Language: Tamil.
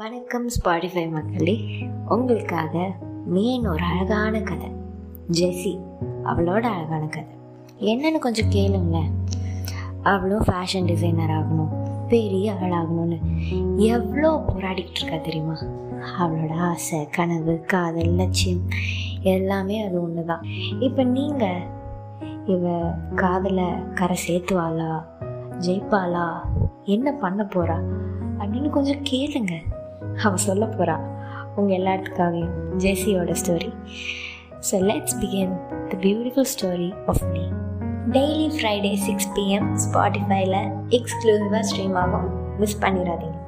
வணக்கம் ஸ்பாடிஃபை மக்களே. உங்களுக்காக மீன் ஒரு அழகான கதை. ஜெஸி அவளோட அழகான கதை. என்னன்னு கொஞ்சம் கேளுங்களேன். அவளும் ஃபேஷன் டிசைனர் ஆகணும் பெரிய ஆளாகணும்னு எவ்வளோ போராடிக்கிட்டு இருக்கா தெரியுமா? அவளோட ஆசை கனவு காதல் லட்சியம் எல்லாமே அது ஒன்று தான் இப்போ நீங்கள் இவ காதலை கரை சேர்த்துவாளா ஜெயிப்பாளா என்ன பண்ண போறா? அப்படின்னு கொஞ்சம் கேளுங்கள் அவள் சொல்ல போகிறாள் உங்கள் எல்லாத்துக்காகவும் ஜெய்சியோட story so let's begin the beautiful story of me daily Friday six PM ஸ்பாட்டிஃபைல எக்ஸ்க்ளூசிவாக ஸ்ட்ரீம் ஆகும். மிஸ் பண்ணிடாதீங்க.